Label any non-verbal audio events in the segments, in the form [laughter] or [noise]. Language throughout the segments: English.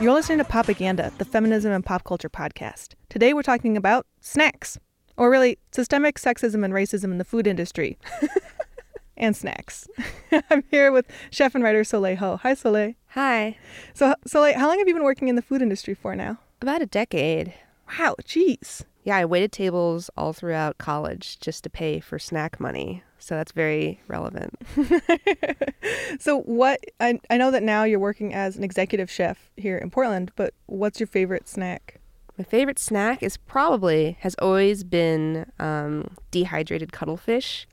You're listening to Popaganda, the feminism and pop culture podcast. Today we're talking about snacks, or really systemic sexism and racism in the food industry. [laughs] and snacks. [laughs] I'm here with chef and writer Soleil Ho. Hi, Soleil. Hi. So, Soleil, how long have you been working in the food industry for now? About a decade. Wow, jeez. Yeah, I waited tables all throughout college just to pay for snack money. So that's very relevant. [laughs] so, what I, I know that now you're working as an executive chef here in Portland, but what's your favorite snack? My favorite snack is probably, has always been um, dehydrated cuttlefish.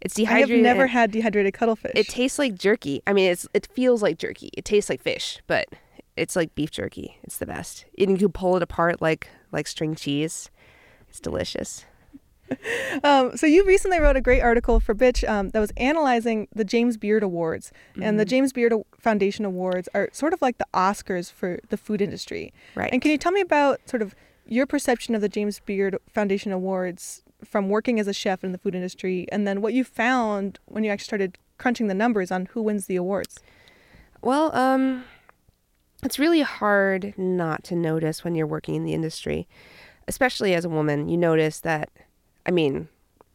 It's dehydrated. I have never had dehydrated cuttlefish. It tastes like jerky. I mean, it's it feels like jerky. It tastes like fish, but it's like beef jerky. It's the best. And you can pull it apart like like string cheese. It's delicious. Um, so you recently wrote a great article for Bitch um, that was analyzing the James Beard Awards, mm-hmm. and the mm-hmm. James Beard Foundation Awards are sort of like the Oscars for the food industry. Right. And can you tell me about sort of your perception of the James Beard Foundation Awards from working as a chef in the food industry, and then what you found when you actually started crunching the numbers on who wins the awards? Well, um, it's really hard not to notice when you're working in the industry, especially as a woman. You notice that I mean,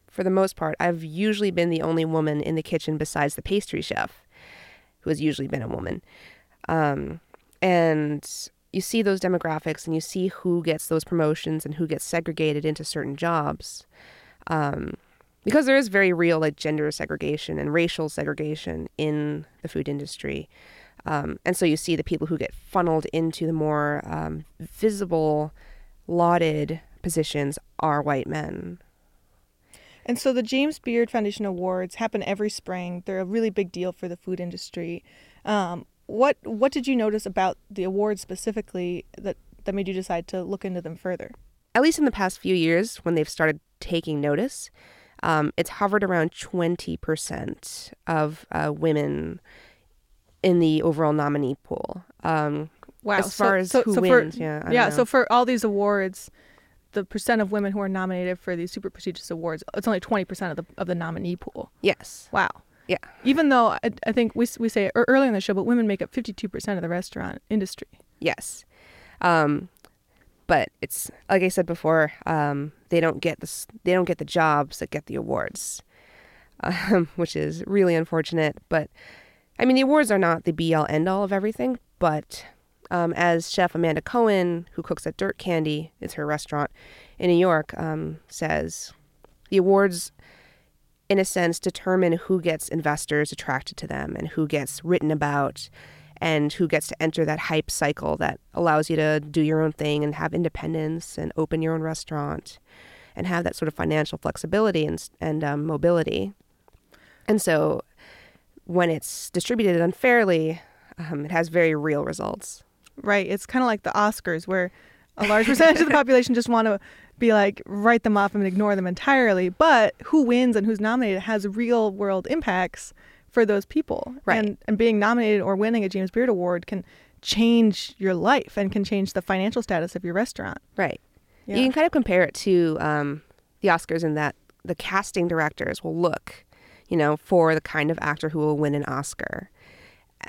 for the most part, I've usually been the only woman in the kitchen besides the pastry chef, who has usually been a woman. Um, and you see those demographics and you see who gets those promotions and who gets segregated into certain jobs. Um, because there is very real like gender segregation and racial segregation in the food industry. Um, and so you see the people who get funneled into the more um, visible, lauded positions are white men. And so the James Beard Foundation Awards happen every spring. They're a really big deal for the food industry. Um, what what did you notice about the awards specifically that that made you decide to look into them further? At least in the past few years, when they've started taking notice, um, it's hovered around twenty percent of uh, women in the overall nominee pool. Um, wow! As far so, as so, who so wins, for, yeah, yeah. So for all these awards, the percent of women who are nominated for these super prestigious awards, it's only 20% of the of the nominee pool. Yes. Wow. Yeah. Even though I, I think we, we say earlier in the show, but women make up 52% of the restaurant industry. Yes. Um, but it's like I said before, um, they don't get this, they don't get the jobs that get the awards, um, [laughs] which is really unfortunate. But I mean, the awards are not the be all end all of everything, but um, as chef Amanda Cohen, who cooks at Dirt Candy, it's her restaurant in New York, um, says the awards, in a sense, determine who gets investors attracted to them and who gets written about and who gets to enter that hype cycle that allows you to do your own thing and have independence and open your own restaurant and have that sort of financial flexibility and, and um, mobility. And so when it's distributed unfairly, um, it has very real results. Right. It's kind of like the Oscars, where a large percentage of the population just want to be like write them off and ignore them entirely. But who wins and who's nominated has real world impacts for those people. Right. And and being nominated or winning a James Beard Award can change your life and can change the financial status of your restaurant. Right. Yeah. You can kind of compare it to um, the Oscars in that the casting directors will look, you know, for the kind of actor who will win an Oscar.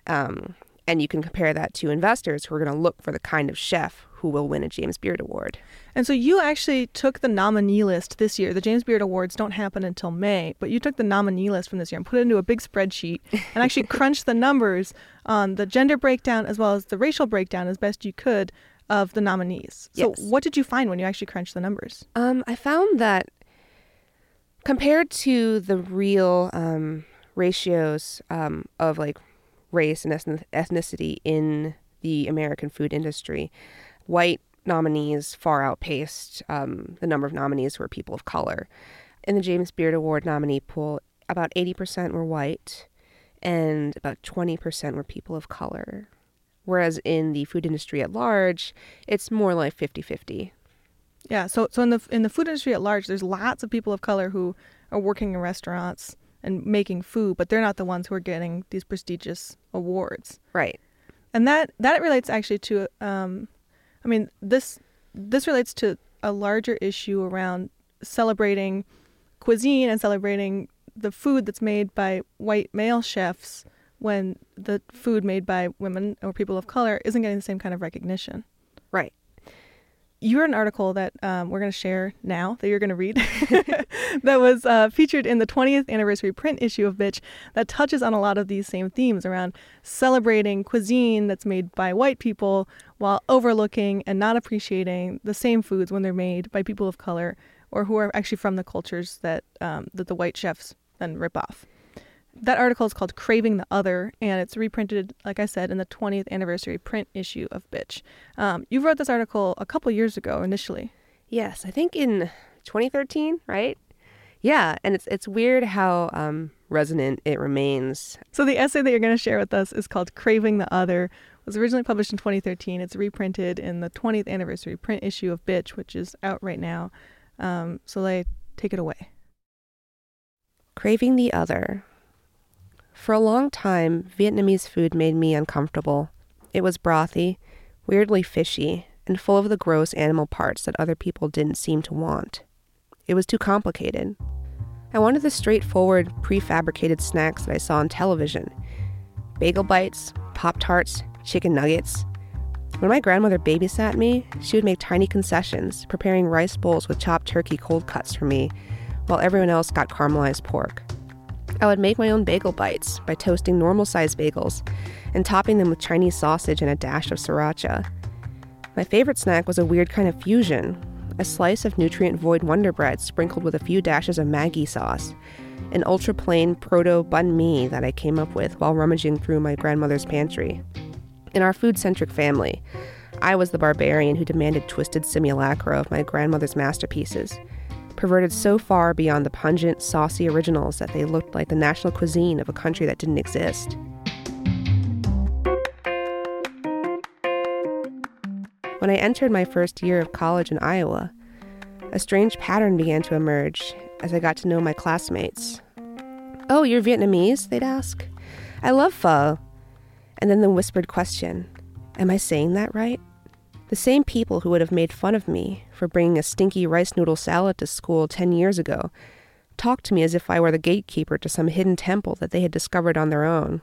Um, and you can compare that to investors who are going to look for the kind of chef who will win a James Beard Award. And so you actually took the nominee list this year. The James Beard Awards don't happen until May, but you took the nominee list from this year and put it into a big spreadsheet and actually [laughs] crunched the numbers on the gender breakdown as well as the racial breakdown as best you could of the nominees. So yes. what did you find when you actually crunched the numbers? Um, I found that compared to the real um, ratios um, of like race and ethnicity in the American food industry. White nominees far outpaced um, the number of nominees who were people of color. In the James Beard Award nominee pool, about 80% were white and about 20% were people of color. Whereas in the food industry at large, it's more like 50 50. Yeah, so so in the in the food industry at large, there's lots of people of color who are working in restaurants and making food, but they're not the ones who are getting these prestigious awards. Right. And that that relates actually to um, I mean this this relates to a larger issue around celebrating cuisine and celebrating the food that's made by white male chefs when the food made by women or people of color isn't getting the same kind of recognition. Right. You wrote an article that um, we're going to share now that you're going to read [laughs] that was uh, featured in the 20th anniversary print issue of Bitch that touches on a lot of these same themes around celebrating cuisine that's made by white people while overlooking and not appreciating the same foods when they're made by people of color or who are actually from the cultures that um, that the white chefs then rip off. That article is called Craving the Other, and it's reprinted, like I said, in the 20th anniversary print issue of Bitch. Um, you wrote this article a couple years ago initially. Yes, I think in 2013, right? Yeah, and it's it's weird how um, resonant it remains. So the essay that you're going to share with us is called "Craving the Other." It was originally published in 2013. It's reprinted in the 20th anniversary print issue of Bitch, which is out right now. Um, Soleil, take it away. Craving the other. For a long time, Vietnamese food made me uncomfortable. It was brothy, weirdly fishy, and full of the gross animal parts that other people didn't seem to want. It was too complicated. I wanted the straightforward, prefabricated snacks that I saw on television bagel bites, Pop Tarts, chicken nuggets. When my grandmother babysat me, she would make tiny concessions, preparing rice bowls with chopped turkey cold cuts for me, while everyone else got caramelized pork. I would make my own bagel bites by toasting normal sized bagels and topping them with Chinese sausage and a dash of sriracha. My favorite snack was a weird kind of fusion a slice of nutrient void Wonder Bread sprinkled with a few dashes of Maggi sauce, an ultra plain proto banh mi that I came up with while rummaging through my grandmother's pantry. In our food centric family, I was the barbarian who demanded twisted simulacra of my grandmother's masterpieces, perverted so far beyond the pungent, saucy originals that they looked like the national cuisine of a country that didn't exist. When I entered my first year of college in Iowa, a strange pattern began to emerge as I got to know my classmates. Oh, you're Vietnamese? They'd ask. I love pho. And then the whispered question Am I saying that right? The same people who would have made fun of me for bringing a stinky rice noodle salad to school 10 years ago talked to me as if I were the gatekeeper to some hidden temple that they had discovered on their own.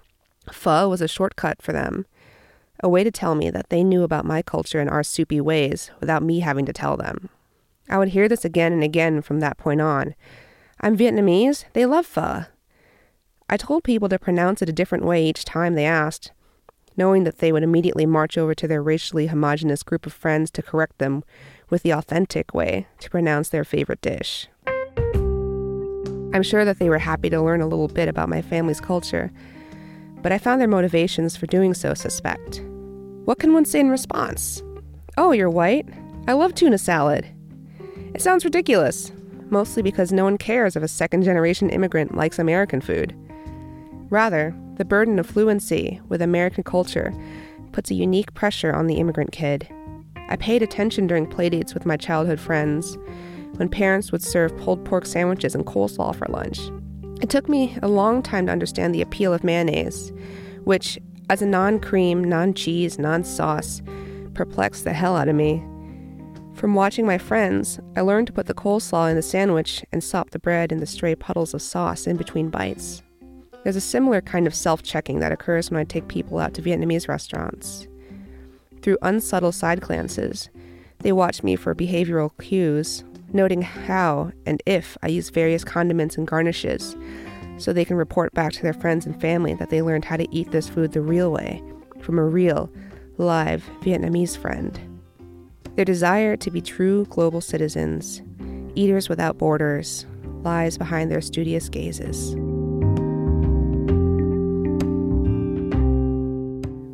Pho was a shortcut for them a way to tell me that they knew about my culture and our soupy ways without me having to tell them. I would hear this again and again from that point on. I'm Vietnamese, they love pho. I told people to pronounce it a different way each time they asked, knowing that they would immediately march over to their racially homogenous group of friends to correct them with the authentic way to pronounce their favorite dish. I'm sure that they were happy to learn a little bit about my family's culture, but I found their motivations for doing so suspect. What can one say in response? Oh, you're white? I love tuna salad. It sounds ridiculous, mostly because no one cares if a second generation immigrant likes American food. Rather, the burden of fluency with American culture puts a unique pressure on the immigrant kid. I paid attention during playdates with my childhood friends when parents would serve pulled pork sandwiches and coleslaw for lunch. It took me a long time to understand the appeal of mayonnaise, which, as a non cream, non cheese, non sauce, perplexed the hell out of me. From watching my friends, I learned to put the coleslaw in the sandwich and sop the bread in the stray puddles of sauce in between bites. There's a similar kind of self checking that occurs when I take people out to Vietnamese restaurants. Through unsubtle side glances, they watch me for behavioral cues, noting how and if I use various condiments and garnishes so they can report back to their friends and family that they learned how to eat this food the real way from a real, live Vietnamese friend. Their desire to be true global citizens, eaters without borders, lies behind their studious gazes.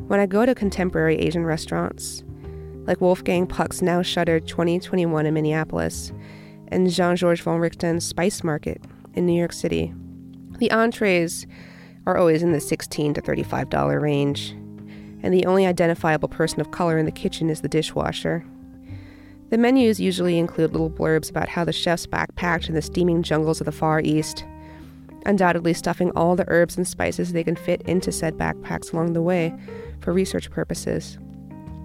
When I go to contemporary Asian restaurants, like Wolfgang Puck's now shuttered 2021 in Minneapolis and Jean Georges Vongerichten's Spice Market in New York City, the entrees are always in the 16 to $35 range, and the only identifiable person of color in the kitchen is the dishwasher. The menus usually include little blurbs about how the chefs backpacked in the steaming jungles of the Far East, undoubtedly stuffing all the herbs and spices they can fit into said backpacks along the way for research purposes.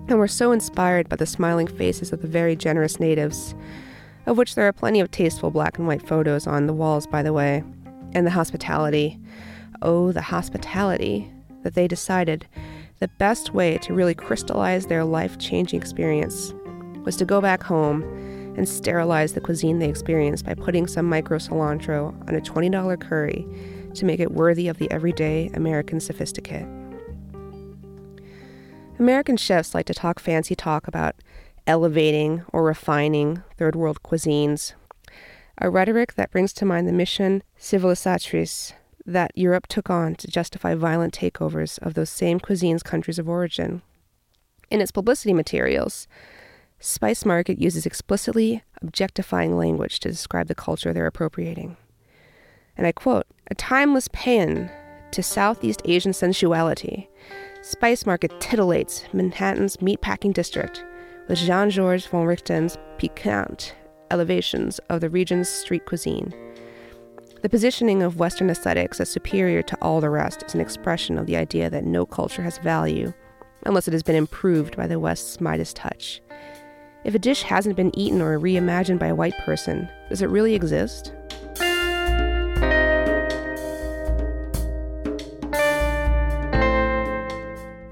And we're so inspired by the smiling faces of the very generous natives, of which there are plenty of tasteful black and white photos on the walls, by the way and the hospitality. Oh, the hospitality. that they decided the best way to really crystallize their life changing experience was to go back home and sterilize the cuisine they experienced by putting some micro cilantro on a $20 curry to make it worthy of the everyday American sophisticate. American chefs like to talk fancy talk about elevating or refining third world cuisines, a rhetoric that brings to mind the mission civilisatrice that Europe took on to justify violent takeovers of those same cuisines' countries of origin. In its publicity materials, Spice Market uses explicitly objectifying language to describe the culture they're appropriating. And I quote, a timeless paean to Southeast Asian sensuality, Spice Market titillates Manhattan's meatpacking district with Jean Georges Vongerichten's piquant elevations of the region's street cuisine. The positioning of Western aesthetics as superior to all the rest is an expression of the idea that no culture has value unless it has been improved by the West's Midas touch. If a dish hasn't been eaten or reimagined by a white person, does it really exist?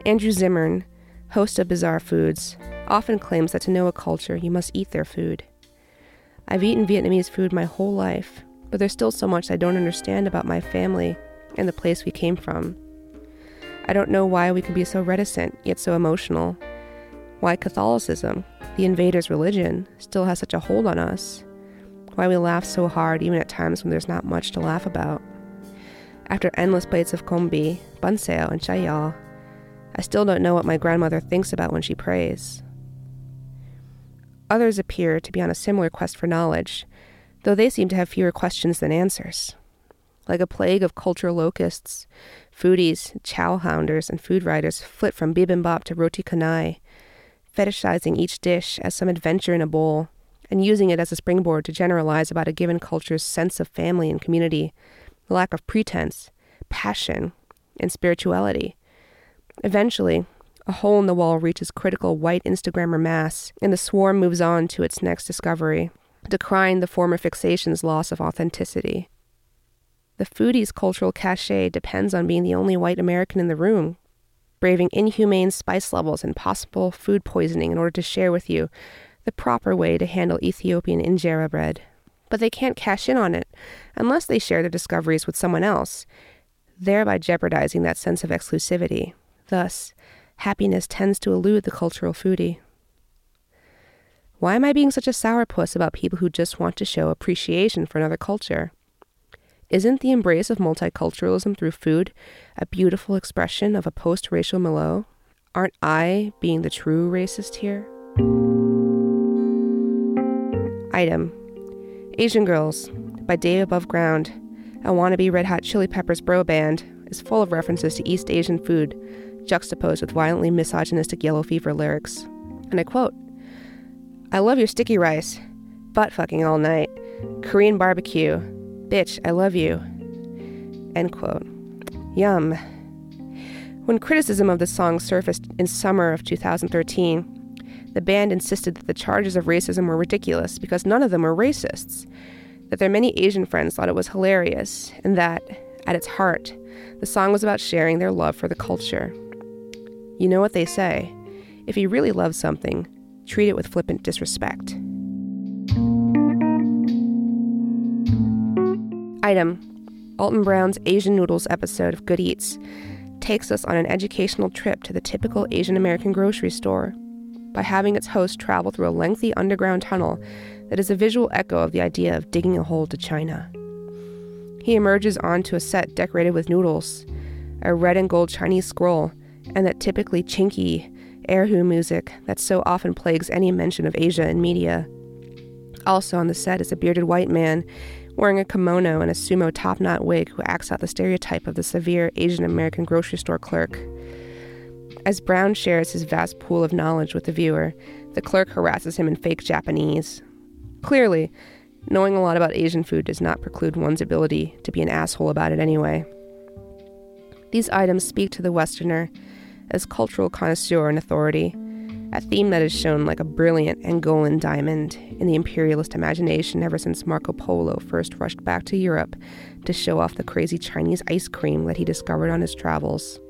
Andrew Zimmern, host of Bizarre Foods, often claims that to know a culture, you must eat their food. I've eaten Vietnamese food my whole life, but there's still so much I don't understand about my family and the place we came from. I don't know why we can be so reticent, yet so emotional. Why Catholicism, the invader's religion, still has such a hold on us. Why we laugh so hard even at times when there's not much to laugh about. After endless plates of kombi, banh xeo, and cha gio, I still don't know what my grandmother thinks about when she prays. Others appear to be on a similar quest for knowledge, though they seem to have fewer questions than answers. Like a plague of cultural locusts, foodies, chow hounders, and food writers flit from bibimbap to roti canai, fetishizing each dish as some adventure in a bowl, and using it as a springboard to generalize about a given culture's sense of family and community, the lack of pretense, passion, and spirituality. Eventually, a hole in the wall reaches critical white Instagrammer mass, and the swarm moves on to its next discovery, decrying the former fixation's loss of authenticity. The foodie's cultural cachet depends on being the only white American in the room, braving inhumane spice levels and possible food poisoning in order to share with you the proper way to handle Ethiopian injera bread. But they can't cash in on it unless they share their discoveries with someone else, thereby jeopardizing that sense of exclusivity. Thus, happiness tends to elude the cultural foodie. Why am I being such a sourpuss about people who just want to show appreciation for another culture? Isn't the embrace of multiculturalism through food a beautiful expression of a post racial milieu? Aren't I being the true racist here? Item Asian Girls by Day Above Ground, a wannabe Red Hot Chili Peppers bro band, is full of references to East Asian food, juxtaposed with violently misogynistic yellow fever lyrics. And I quote I love your sticky rice, butt fucking all night, Korean barbecue, Bitch, I love you. End quote. Yum. When criticism of the song surfaced in summer of 2013, the band insisted that the charges of racism were ridiculous because none of them were racists, that their many Asian friends thought it was hilarious, and that, at its heart, the song was about sharing their love for the culture. You know what they say if you really love something, treat it with flippant disrespect. Item Alton Brown's Asian Noodles episode of Good Eats takes us on an educational trip to the typical Asian American grocery store by having its host travel through a lengthy underground tunnel that is a visual echo of the idea of digging a hole to China. He emerges onto a set decorated with noodles, a red and gold Chinese scroll, and that typically chinky erhu music that so often plagues any mention of Asia in media. Also on the set is a bearded white man wearing a kimono and a sumo top knot wig who acts out the stereotype of the severe Asian American grocery store clerk. As Brown shares his vast pool of knowledge with the viewer, the clerk harasses him in fake Japanese. Clearly, knowing a lot about Asian food does not preclude one's ability to be an asshole about it anyway. These items speak to the Westerner as cultural connoisseur and authority a theme that has shone like a brilliant Angolan diamond in the imperialist imagination ever since Marco Polo first rushed back to Europe to show off the crazy Chinese ice cream that he discovered on his travels.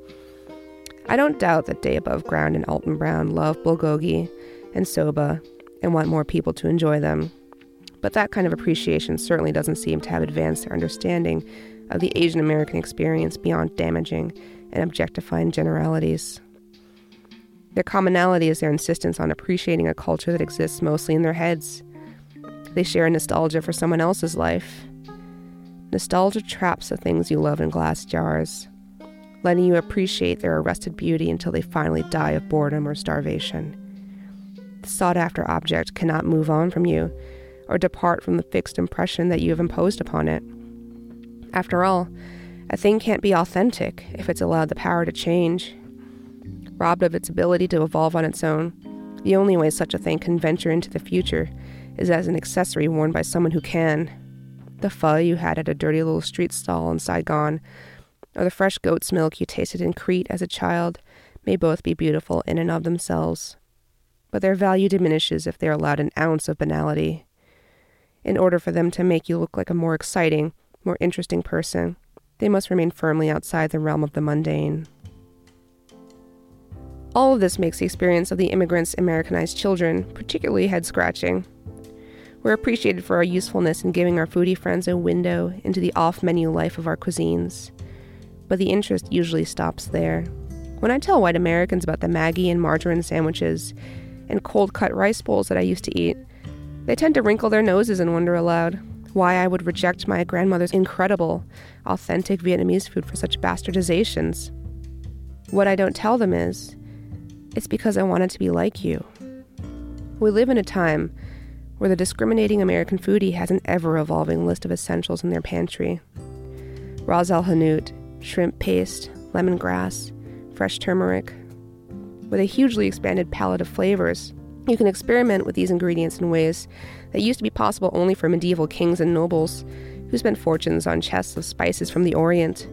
I don't doubt that Day Above Ground and Alton Brown love bulgogi and soba and want more people to enjoy them. But that kind of appreciation certainly doesn't seem to have advanced their understanding of the Asian American experience beyond damaging and objectifying generalities. Their commonality is their insistence on appreciating a culture that exists mostly in their heads. They share a nostalgia for someone else's life. Nostalgia traps the things you love in glass jars, letting you appreciate their arrested beauty until they finally die of boredom or starvation. The sought after object cannot move on from you or depart from the fixed impression that you have imposed upon it. After all, a thing can't be authentic if it's allowed the power to change. Robbed of its ability to evolve on its own, the only way such a thing can venture into the future is as an accessory worn by someone who can. The pho you had at a dirty little street stall in Saigon, or the fresh goat's milk you tasted in Crete as a child, may both be beautiful in and of themselves. But their value diminishes if they are allowed an ounce of banality. In order for them to make you look like a more exciting, more interesting person, they must remain firmly outside the realm of the mundane. All of this makes the experience of the immigrants' Americanized children particularly head scratching. We're appreciated for our usefulness in giving our foodie friends a window into the off menu life of our cuisines. But the interest usually stops there. When I tell white Americans about the Maggi and margarine sandwiches and cold cut rice bowls that I used to eat, they tend to wrinkle their noses and wonder aloud why I would reject my grandmother's incredible, authentic Vietnamese food for such bastardizations. What I don't tell them is, it's because I wanted to be like you. We live in a time where the discriminating American foodie has an ever evolving list of essentials in their pantry Ras el hanout, shrimp paste, lemongrass, fresh turmeric. With a hugely expanded palette of flavors, you can experiment with these ingredients in ways that used to be possible only for medieval kings and nobles who spent fortunes on chests of spices from the Orient.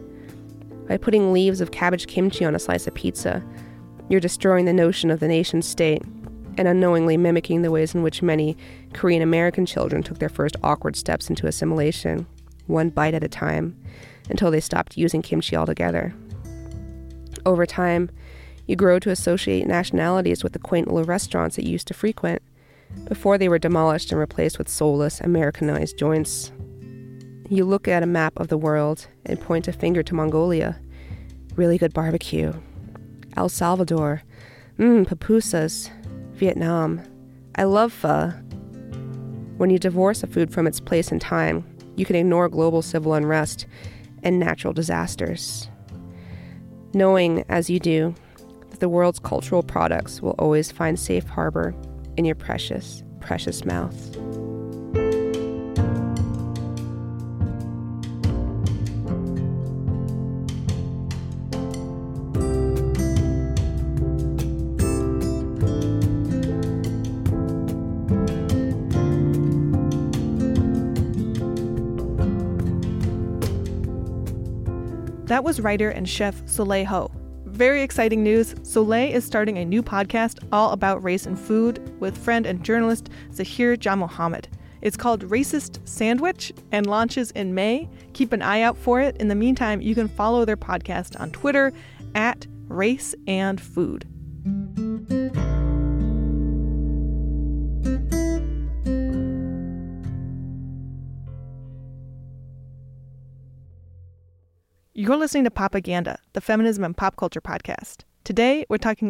By putting leaves of cabbage kimchi on a slice of pizza, you're destroying the notion of the nation state and unknowingly mimicking the ways in which many Korean American children took their first awkward steps into assimilation, one bite at a time, until they stopped using kimchi altogether. Over time, you grow to associate nationalities with the quaint little restaurants that you used to frequent before they were demolished and replaced with soulless, Americanized joints. You look at a map of the world and point a finger to Mongolia. Really good barbecue. El Salvador. Mmm, pupusas. Vietnam. I love pho. When you divorce a food from its place and time, you can ignore global civil unrest and natural disasters. Knowing, as you do, that the world's cultural products will always find safe harbor in your precious, precious mouth. That was writer and chef Soleil Ho. Very exciting news. Soleil is starting a new podcast all about race and food with friend and journalist Zahir Janmohamed. It's called Racist Sandwich and launches in May. Keep an eye out for it. In the meantime, you can follow their podcast on Twitter at Race and Food. You're listening to Popaganda, the feminism and pop culture podcast. Today, we're talking